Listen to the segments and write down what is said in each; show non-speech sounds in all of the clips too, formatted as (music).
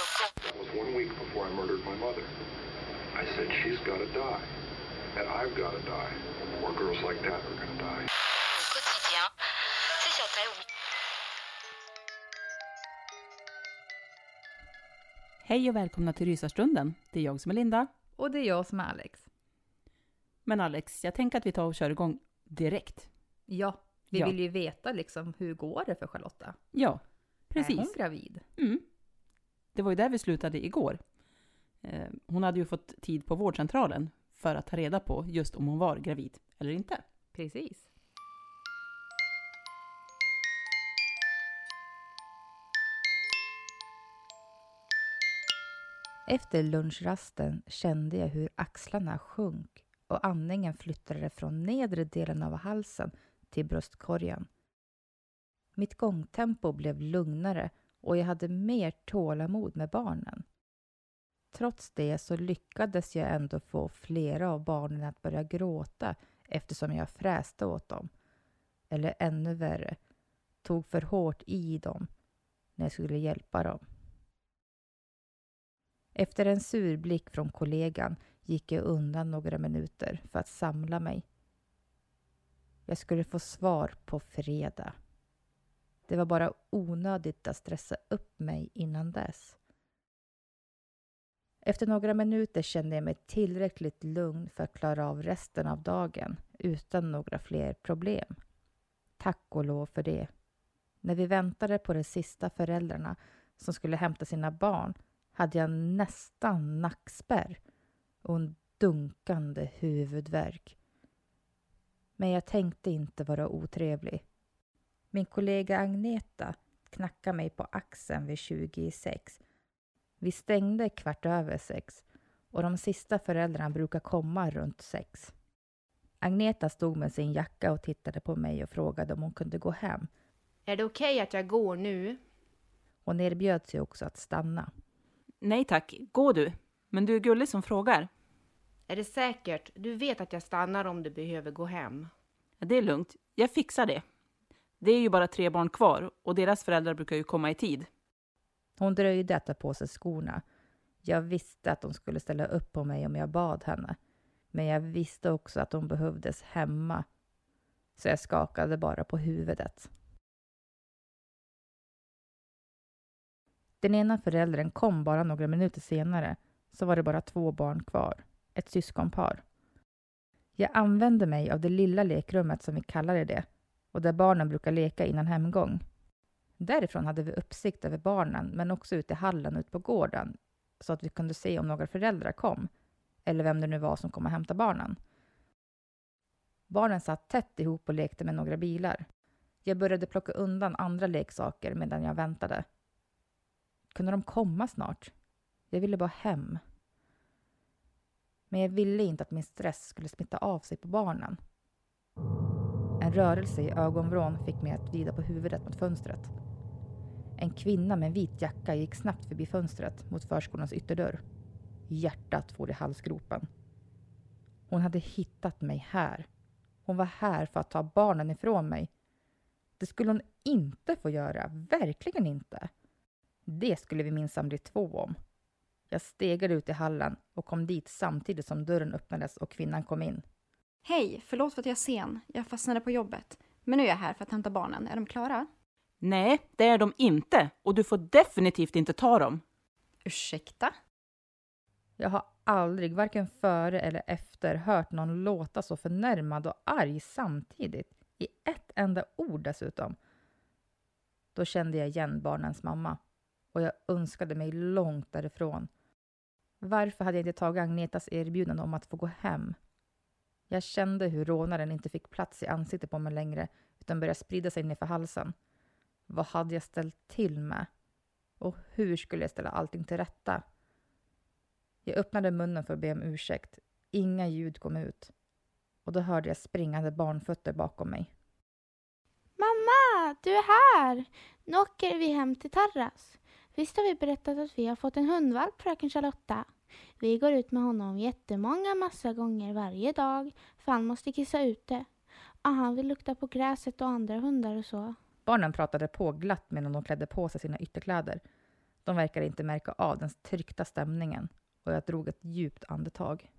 That was one week before I murdered my mother. I said, she's got to die. And I've got to die. More girls like that are going to die. Hej och välkomna till Rysarstunden. Det är jag som är Linda. Och det är jag som är Alex. Men Alex, jag tänker att vi tar och kör igång direkt. Ja, vi Ja. vill ju veta liksom hur går det för Charlotta? Ja, Är hon precis. gravid? Mm. Det var ju där vi slutade igår. Eh, Hon hade ju fått tid på vårdcentralen för att ta reda på just om hon var gravid eller inte. Precis. Efter lunchrasten kände jag hur axlarna sjönk och andningen flyttade från nedre delen av halsen till bröstkorgen. Mitt gångtempo blev lugnare och jag hade mer tålamod med barnen. Trots det så lyckades jag ändå få flera av barnen att börja gråta eftersom jag fräste åt dem. Eller ännu värre, tog för hårt i dem när jag skulle hjälpa dem. Efter en sur blick från kollegan gick jag undan några minuter för att samla mig. Jag skulle få svar på fredag. Det var bara onödigt att stressa upp mig innan dess. Efter några minuter kände jag mig tillräckligt lugn för att klara av resten av dagen utan några fler problem. Tack och lov för det. När vi väntade på de sista föräldrarna som skulle hämta sina barn hade jag nästan nackspärr och en dunkande huvudvärk. Men jag tänkte inte vara otrevlig. Min kollega Agneta knackade mig på axeln vid 20 i sex. Vi stängde kvart över sex och de sista föräldrarna brukar komma runt sex. Agneta stod med sin jacka och tittade på mig och frågade om hon kunde gå hem. Är det okej att jag går nu? Hon erbjöd sig också att stanna. Nej tack, gå du. Men du är gullig som frågar. Är det säkert? Du vet att jag stannar om du behöver gå hem. Ja, det är lugnt, jag fixar det. Det är ju bara tre barn kvar och deras föräldrar brukar ju komma i tid. Hon dröjde att ta på sig skorna. Jag visste att hon skulle ställa upp på mig om jag bad henne. Men jag visste också att hon behövdes hemma. Så jag skakade bara på huvudet. Den ena föräldern kom bara några minuter senare. Så var det bara två barn kvar. Ett syskonpar. Jag använde mig av det lilla lekrummet som vi kallade det och där barnen brukar leka innan hemgång. Därifrån hade vi uppsikt över barnen, men också ut i hallen ut på gården, så att vi kunde se om några föräldrar kom, eller vem det nu var som kom och hämtade barnen. Barnen satt tätt ihop och lekte med några bilar. Jag började plocka undan andra leksaker medan jag väntade. Kunde de komma snart? Jag ville bara hem. Men jag ville inte att min stress skulle smitta av sig på barnen. En rörelse i ögonvrån fick mig att vrida på huvudet mot fönstret. En kvinna med en vit jacka gick snabbt förbi fönstret mot förskolans ytterdörr. Hjärtat for i halsgropen. Hon hade hittat mig här. Hon var här för att ta barnen ifrån mig. Det skulle hon inte få göra, verkligen inte. Det skulle vi minsann bli två om. Jag stegade ut i hallen och kom dit samtidigt som dörren öppnades och kvinnan kom in. Hej, förlåt för att jag är sen. Jag fastnade på jobbet. Men nu är jag här för att hämta barnen. Är de klara? Nej, det är de inte. Och du får definitivt inte ta dem. Ursäkta? Jag har aldrig, varken före eller efter, hört någon låta så förnärmad och arg samtidigt. I ett enda ord dessutom. Då kände jag igen barnens mamma och jag önskade mig långt därifrån. Varför hade jag inte tagit Agnetas erbjudande om att få gå hem? Jag kände hur rånaren inte fick plats i ansiktet på mig längre utan började sprida sig nerför halsen. Vad hade jag ställt till med? Och hur skulle jag ställa allting till rätta? Jag öppnade munnen för att be om ursäkt. Inga ljud kom ut. Och då hörde jag springande barnfötter bakom mig. Mamma, du är här! Nu åker vi hem till Tarras. Visst har vi berättat att vi har fått en hundvalp, fröken Charlotta? Vi går ut med honom jättemånga massa gånger varje dag, för han måste kissa ute. Och han vill lukta på gräset och andra hundar och så. Barnen pratade på glatt medan de klädde på sig sina ytterkläder. De verkade inte märka av den tryckta stämningen och jag drog ett djupt andetag.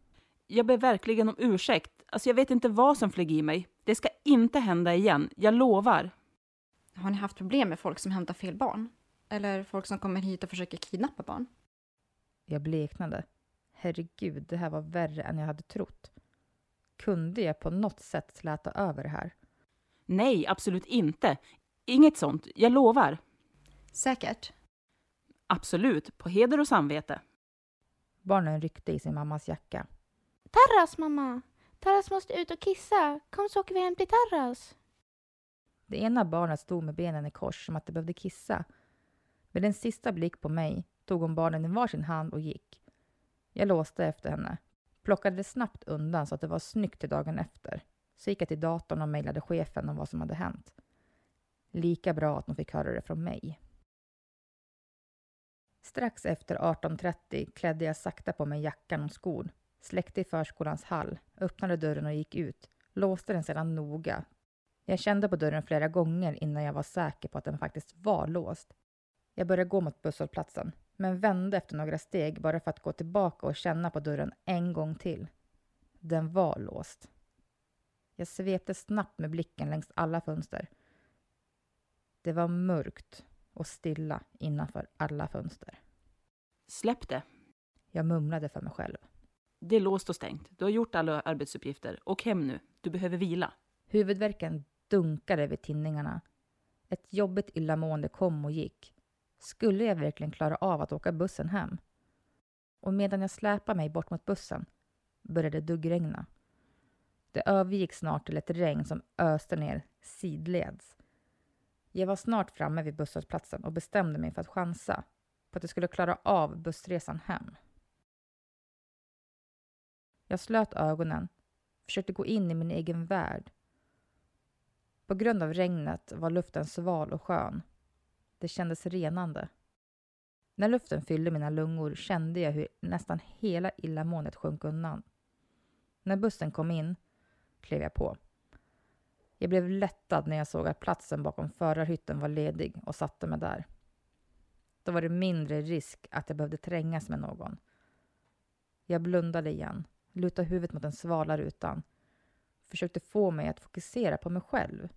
Jag ber verkligen om ursäkt. Alltså jag vet inte vad som flög i mig. Det ska inte hända igen, jag lovar. Har ni haft problem med folk som hämtar fel barn? Eller folk som kommer hit och försöker kidnappa barn? Jag bleknade. Herregud, det här var värre än jag hade trott. Kunde jag på något sätt släta över det här? Nej, absolut inte. Inget sånt, jag lovar. Säkert? Absolut, på heder och samvete. Barnen ryckte i sin mammas jacka. Tarras mamma! Tarras måste ut och kissa. Kom så åker vi hem till Tarras. Det ena barnet stod med benen i kors som att det behövde kissa. Med en sista blick på mig tog hon barnen i varsin hand och gick. Jag låste efter henne, plockade det snabbt undan så att det var snyggt till dagen efter. Så gick jag till datorn och mejlade chefen om vad som hade hänt. Lika bra att hon fick höra det från mig. Strax efter 18.30 klädde jag sakta på mig jackan och skor, släckte i förskolans hall, öppnade dörren och gick ut, låste den sedan noga. Jag kände på dörren flera gånger innan jag var säker på att den faktiskt var låst. Jag började gå mot busshållplatsen, men vände efter några steg bara för att gå tillbaka och känna på dörren en gång till. Den var låst. Jag svepte snabbt med blicken längs alla fönster. Det var mörkt och stilla innanför alla fönster. Släpp det. Jag mumlade för mig själv. Det är låst och stängt. Du har gjort alla arbetsuppgifter. Åk hem nu. Du behöver vila. Huvudvärken dunkade vid tinningarna. Ett jobbigt illamående kom och gick. Skulle jag verkligen klara av att åka bussen hem? Och medan jag släpade mig bort mot bussen började det duggregna. Det övergick snart till ett regn som öste ner sidleds. Jag var snart framme vid busshållplatsen och bestämde mig för att chansa på att jag skulle klara av bussresan hem. Jag slöt ögonen, försökte gå in i min egen värld. På grund av regnet var luften sval och skön. Det kändes renande. När luften fyllde mina lungor kände jag hur nästan hela illamåendet sjönk undan. När bussen kom in klev jag på. Jag blev lättad när jag såg att platsen bakom förarhytten var ledig och satte mig där. Då var det mindre risk att jag behövde trängas med någon. Jag blundade igen, lutade huvudet mot den svala rutan. Försökte få mig att fokusera på mig själv.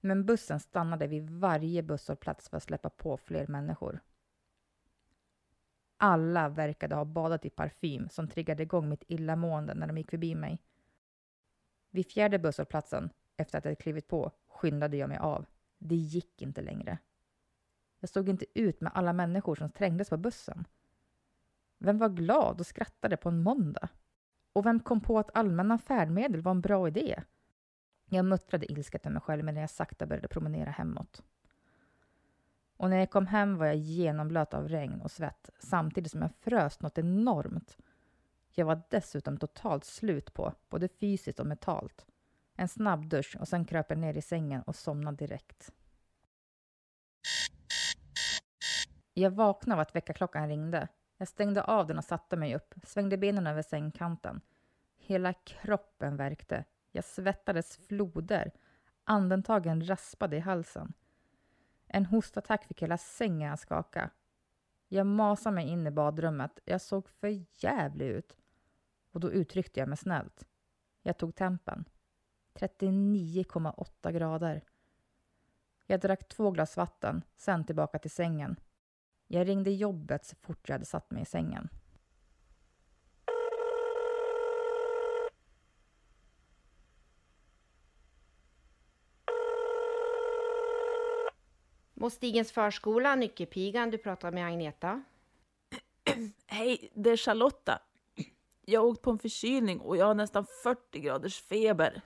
Men bussen stannade vid varje busshållplats för att släppa på fler människor. Alla verkade ha badat i parfym som triggade igång mitt illamående när de gick förbi mig. Vid fjärde busshållplatsen, efter att jag klivit på, skyndade jag mig av. Det gick inte längre. Jag stod inte ut med alla människor som trängdes på bussen. Vem var glad och skrattade på en måndag? Och vem kom på att allmänna färdmedel var en bra idé? Jag muttrade ilsket med mig själv medan jag sakta började promenera hemåt. Och när jag kom hem var jag genomblöt av regn och svett samtidigt som jag frös något enormt. Jag var dessutom totalt slut på, både fysiskt och mentalt. En snabb dusch och sen kröp jag ner i sängen och somnade direkt. Jag vaknade av att väckarklockan ringde. Jag stängde av den och satte mig upp, svängde benen över sängkanten. Hela kroppen värkte. Jag svettades floder. Andetagen raspade i halsen. En hostattack fick hela sängen att skaka. Jag masade mig in i badrummet. Jag såg för jävlig ut. Och då uttryckte jag mig snällt. Jag tog tempen. 39,8 grader. Jag drack två glas vatten, sen tillbaka till sängen. Jag ringde jobbet så fort jag hade satt mig i sängen. Mostigens förskola, Nyckelpigan, du pratar med Agneta. (clears throat) Hej, det är Charlotta. Jag har åkt på en förkylning och jag har nästan 40 graders feber.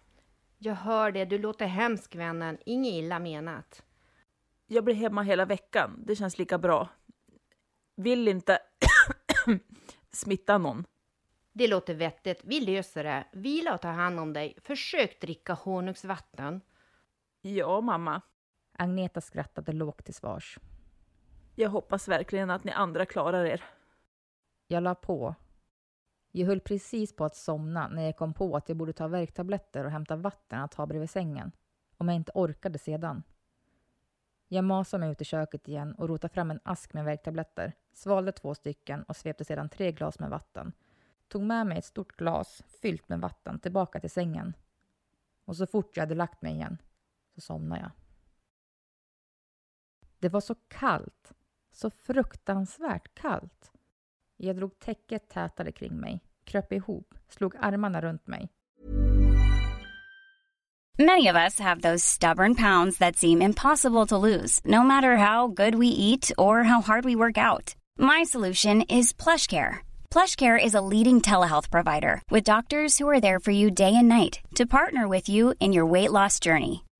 Jag hör det, du låter hemsk vännen. Inget illa menat. Jag blir hemma hela veckan, det känns lika bra. Vill inte (clears throat) smitta någon. Det låter vettigt. Vi löser det. Vila och ta hand om dig. Försök dricka honungsvatten. Ja, mamma. Agneta skrattade lågt till svars. Jag hoppas verkligen att ni andra klarar er. Jag la på. Jag höll precis på att somna när jag kom på att jag borde ta värktabletter och hämta vatten att ha bredvid sängen. Om jag inte orkade sedan. Jag masade mig ut i köket igen och rotade fram en ask med värktabletter, svalde två stycken och svepte sedan tre glas med vatten. Tog med mig ett stort glas fyllt med vatten tillbaka till sängen. Och så fort jag hade lagt mig igen så somnade jag. Det var så kallt, så fruktansvärt kallt. Jag drog täcket tätare kring mig, kröp ihop, slog armarna runt mig. Many of us have those stubborn pounds that seem impossible to lose, no matter how good we eat or how hard we work out. My solution is PlushCare. PlushCare is a leading telehealth provider with doctors who are there for you day and night to partner with you in your weight loss journey.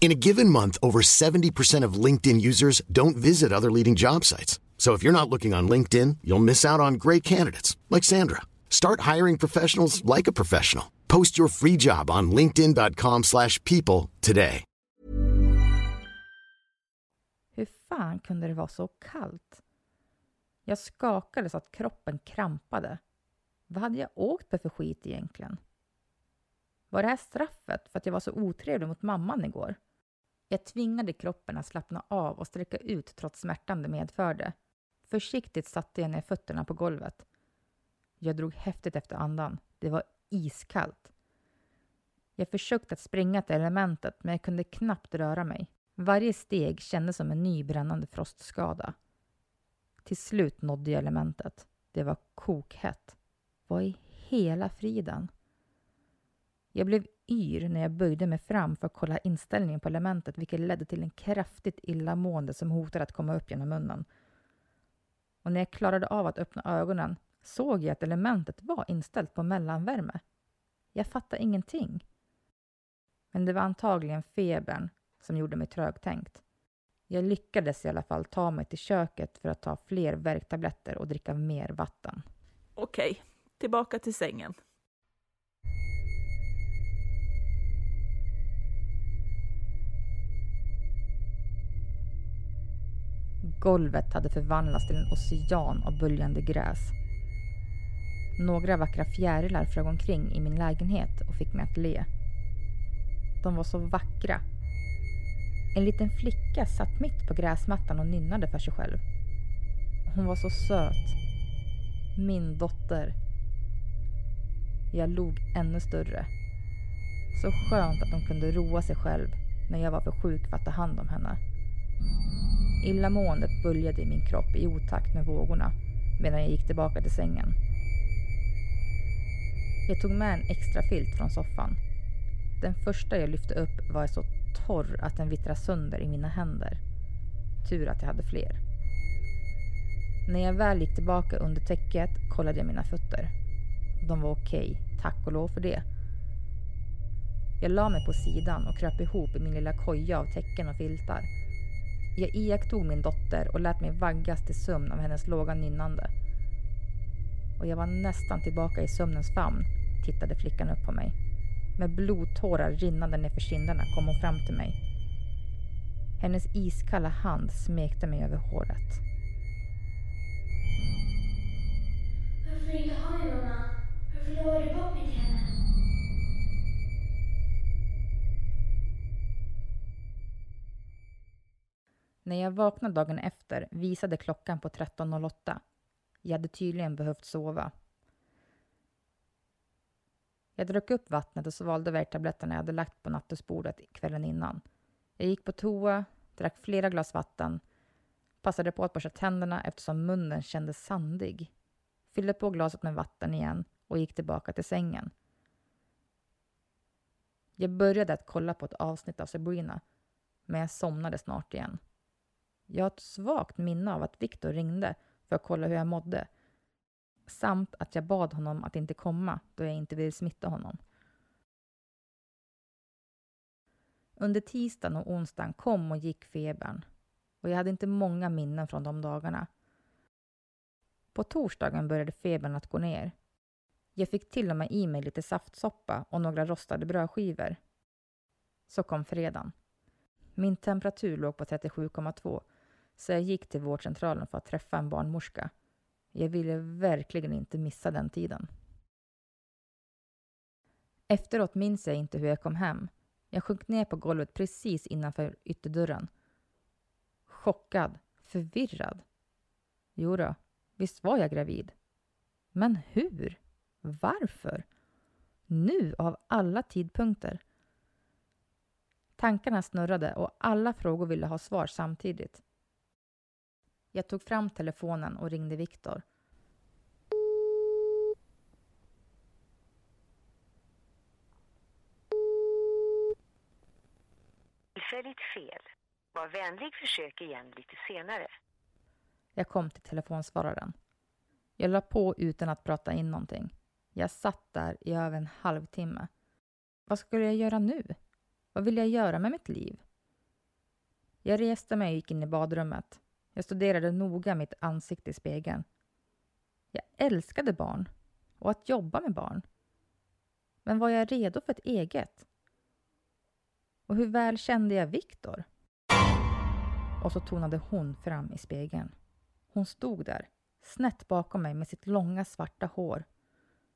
In a given month, over 70% of LinkedIn users don't visit other leading job sites. So if you're not looking on LinkedIn, you'll miss out on great candidates like Sandra. Start hiring professionals like a professional. Post your free job on linkedin.com/people today. Hur fan kunde det vara så kallt? Jag skakade så att kroppen krampade. Vad hade jag åkt på för skit egentligen? Var det här straffet för att jag var så otrevlig mot mamman igår? Jag tvingade kroppen att slappna av och sträcka ut trots smärtan det medförde. Försiktigt satte jag ner fötterna på golvet. Jag drog häftigt efter andan. Det var iskallt. Jag försökte att springa till elementet men jag kunde knappt röra mig. Varje steg kändes som en ny brännande frostskada. Till slut nådde jag elementet. Det var kokhett. Vad i hela friden? Jag blev yr när jag böjde mig fram för att kolla inställningen på elementet vilket ledde till en kraftigt illamående som hotade att komma upp genom munnen. Och när jag klarade av att öppna ögonen såg jag att elementet var inställt på mellanvärme. Jag fattade ingenting. Men det var antagligen febern som gjorde mig trögtänkt. Jag lyckades i alla fall ta mig till köket för att ta fler värktabletter och dricka mer vatten. Okej, tillbaka till sängen. Golvet hade förvandlats till en ocean av böljande gräs. Några vackra fjärilar flög omkring i min lägenhet och fick mig att le. De var så vackra. En liten flicka satt mitt på gräsmattan och nynnade för sig själv. Hon var så söt. Min dotter. Jag log ännu större. Så skönt att hon kunde roa sig själv när jag var för sjuk för att ta hand om henne. Illamåendet böljade i min kropp i otakt med vågorna medan jag gick tillbaka till sängen. Jag tog med en extra filt från soffan. Den första jag lyfte upp var så torr att den vittrade sönder i mina händer. Tur att jag hade fler. När jag väl gick tillbaka under täcket kollade jag mina fötter. De var okej, tack och lov för det. Jag la mig på sidan och kröp ihop i min lilla koja av täcken och filtar. Jag iakttog min dotter och lät mig vaggas till sömn av hennes låga nynnande. Och jag var nästan tillbaka i sömnens famn, tittade flickan upp på mig. Med blodtårar rinnande nerför kinderna kom hon fram till mig. Hennes iskalla hand smekte mig över håret. Varför inte ha mig mamma? Varför lovar du bort mig till När jag vaknade dagen efter visade klockan på 13.08. Jag hade tydligen behövt sova. Jag drack upp vattnet och svalde värktabletterna jag hade lagt på nattduksbordet kvällen innan. Jag gick på toa, drack flera glas vatten, passade på att borsta tänderna eftersom munnen kändes sandig, fyllde på glaset med vatten igen och gick tillbaka till sängen. Jag började att kolla på ett avsnitt av Sabrina, men jag somnade snart igen. Jag har ett svagt minne av att Viktor ringde för att kolla hur jag mådde samt att jag bad honom att inte komma då jag inte ville smitta honom. Under tisdagen och onsdagen kom och gick febern och jag hade inte många minnen från de dagarna. På torsdagen började febern att gå ner. Jag fick till och med i mig lite saftsoppa och några rostade brödskivor. Så kom fredagen. Min temperatur låg på 37,2 så jag gick till vårdcentralen för att träffa en barnmorska. Jag ville verkligen inte missa den tiden. Efteråt minns jag inte hur jag kom hem. Jag sjönk ner på golvet precis innanför ytterdörren. Chockad, förvirrad. Jo då, visst var jag gravid. Men hur? Varför? Nu av alla tidpunkter. Tankarna snurrade och alla frågor ville ha svar samtidigt. Jag tog fram telefonen och ringde Viktor. Tillfälligt fel. Var vänlig försök igen lite senare. Jag kom till telefonsvararen. Jag la på utan att prata in någonting. Jag satt där i över en halvtimme. Vad skulle jag göra nu? Vad vill jag göra med mitt liv? Jag reste mig och gick in i badrummet. Jag studerade noga mitt ansikte i spegeln. Jag älskade barn och att jobba med barn. Men var jag redo för ett eget? Och hur väl kände jag Viktor? Och så tonade hon fram i spegeln. Hon stod där, snett bakom mig med sitt långa svarta hår,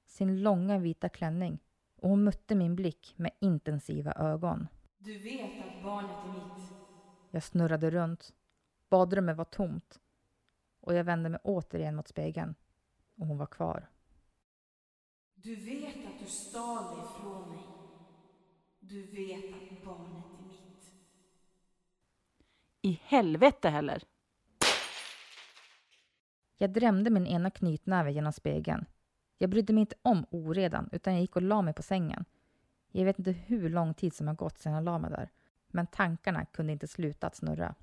sin långa vita klänning och hon mötte min blick med intensiva ögon. Du vet att barnet är mitt. Jag snurrade runt Badrummet var tomt och jag vände mig återigen mot spegeln och hon var kvar. Du vet att du stal det ifrån mig. Du vet att barnet är mitt. I helvete heller! Jag drämde min ena knytnäve genom spegeln. Jag brydde mig inte om oredan utan jag gick och la mig på sängen. Jag vet inte hur lång tid som har gått sedan jag la mig där, men tankarna kunde inte sluta att snurra.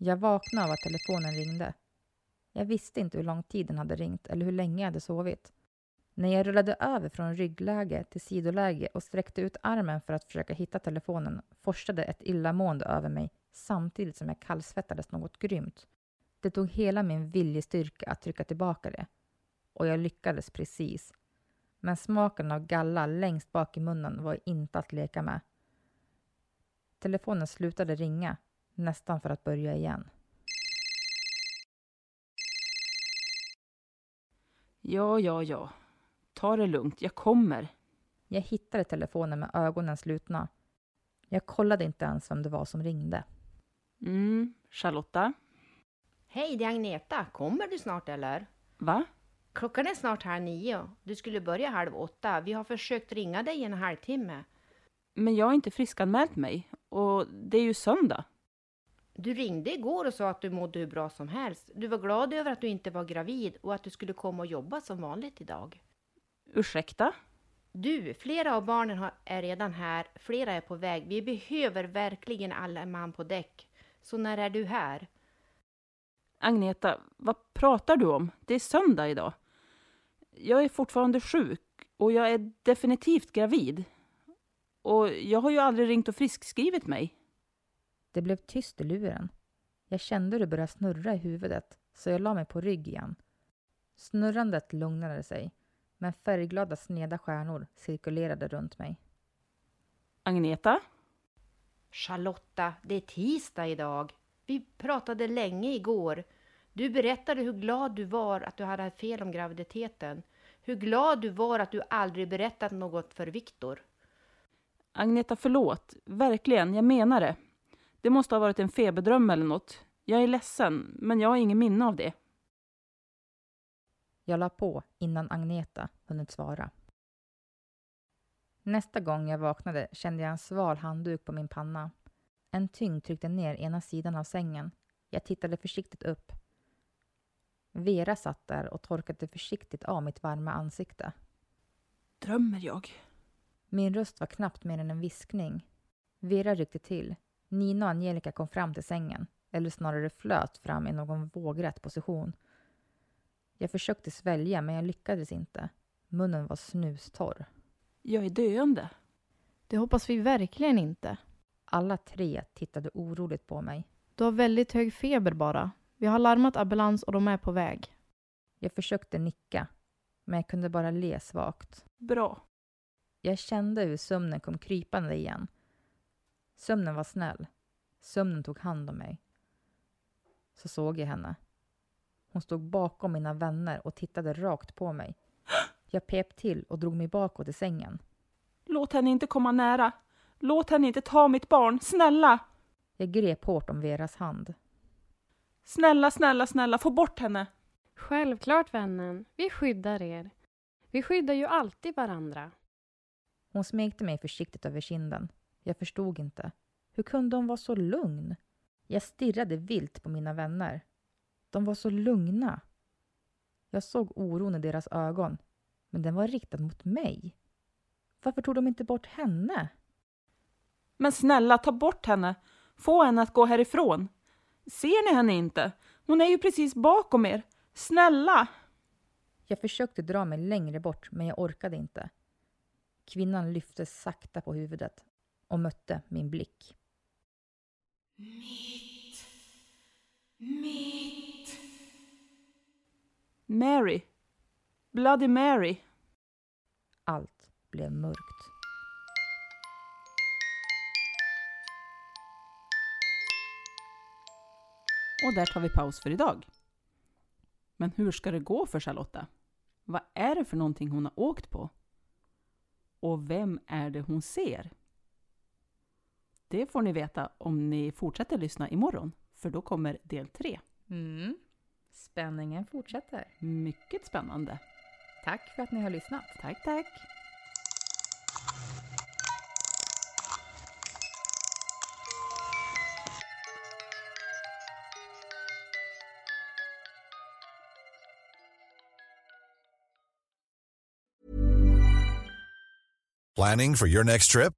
Jag vaknade av att telefonen ringde. Jag visste inte hur lång tid den hade ringt eller hur länge jag hade sovit. När jag rullade över från ryggläge till sidoläge och sträckte ut armen för att försöka hitta telefonen forsade ett illamående över mig samtidigt som jag kallsvettades något grymt. Det tog hela min viljestyrka att trycka tillbaka det. Och jag lyckades precis. Men smaken av galla längst bak i munnen var inte att leka med. Telefonen slutade ringa nästan för att börja igen. Ja, ja, ja. Ta det lugnt, jag kommer. Jag hittade telefonen med ögonen slutna. Jag kollade inte ens vem det var som ringde. Mm, Charlotta? Hej, det är Agneta. Kommer du snart eller? Va? Klockan är snart halv nio. Du skulle börja halv åtta. Vi har försökt ringa dig i en halvtimme. Men jag har inte friskanmält mig. Och det är ju söndag. Du ringde igår och sa att du mådde hur bra som helst. Du var glad över att du inte var gravid och att du skulle komma och jobba som vanligt idag. Ursäkta? Du, flera av barnen har, är redan här, flera är på väg. Vi behöver verkligen alla man på däck. Så när är du här? Agneta, vad pratar du om? Det är söndag idag. Jag är fortfarande sjuk och jag är definitivt gravid. Och jag har ju aldrig ringt och friskskrivit mig. Det blev tyst i luren. Jag kände hur det började snurra i huvudet, så jag la mig på rygg igen. Snurrandet lugnade sig, men färgglada sneda stjärnor cirkulerade runt mig. Agneta? Charlotta, det är tisdag idag. Vi pratade länge igår. Du berättade hur glad du var att du hade fel om graviditeten. Hur glad du var att du aldrig berättat något för Viktor. Agneta, förlåt. Verkligen, jag menar det. Det måste ha varit en feberdröm eller något. Jag är ledsen, men jag har ingen minne av det. Jag la på innan Agneta hunnit svara. Nästa gång jag vaknade kände jag en sval handduk på min panna. En tyngd tryckte ner ena sidan av sängen. Jag tittade försiktigt upp. Vera satt där och torkade försiktigt av mitt varma ansikte. Drömmer jag? Min röst var knappt mer än en viskning. Vera ryckte till. Nina och Angelica kom fram till sängen, eller snarare flöt fram i någon vågrätt position. Jag försökte svälja, men jag lyckades inte. Munnen var snustorr. Jag är döende. Det hoppas vi verkligen inte. Alla tre tittade oroligt på mig. Du har väldigt hög feber bara. Vi har larmat ambulans och de är på väg. Jag försökte nicka, men jag kunde bara le svagt. Bra. Jag kände hur sömnen kom krypande igen. Sömnen var snäll. Sömnen tog hand om mig. Så såg jag henne. Hon stod bakom mina vänner och tittade rakt på mig. Jag pep till och drog mig bakåt i sängen. Låt henne inte komma nära. Låt henne inte ta mitt barn, snälla! Jag grep hårt om Veras hand. Snälla, snälla, snälla, få bort henne! Självklart vännen, vi skyddar er. Vi skyddar ju alltid varandra. Hon smekte mig försiktigt över kinden. Jag förstod inte. Hur kunde hon vara så lugn? Jag stirrade vilt på mina vänner. De var så lugna. Jag såg oron i deras ögon, men den var riktad mot mig. Varför tog de inte bort henne? Men snälla, ta bort henne! Få henne att gå härifrån! Ser ni henne inte? Hon är ju precis bakom er. Snälla! Jag försökte dra mig längre bort, men jag orkade inte. Kvinnan lyfte sakta på huvudet och mötte min blick. Mitt. Mitt. Mary. Bloody Mary. Allt blev mörkt. Och där tar vi paus för idag. Men hur ska det gå för Charlotta? Vad är det för någonting hon har åkt på? Och vem är det hon ser? Det får ni veta om ni fortsätter lyssna imorgon, för då kommer del tre. Mm. Spänningen fortsätter. Mycket spännande. Tack för att ni har lyssnat. Tack, tack. Planning for your next trip?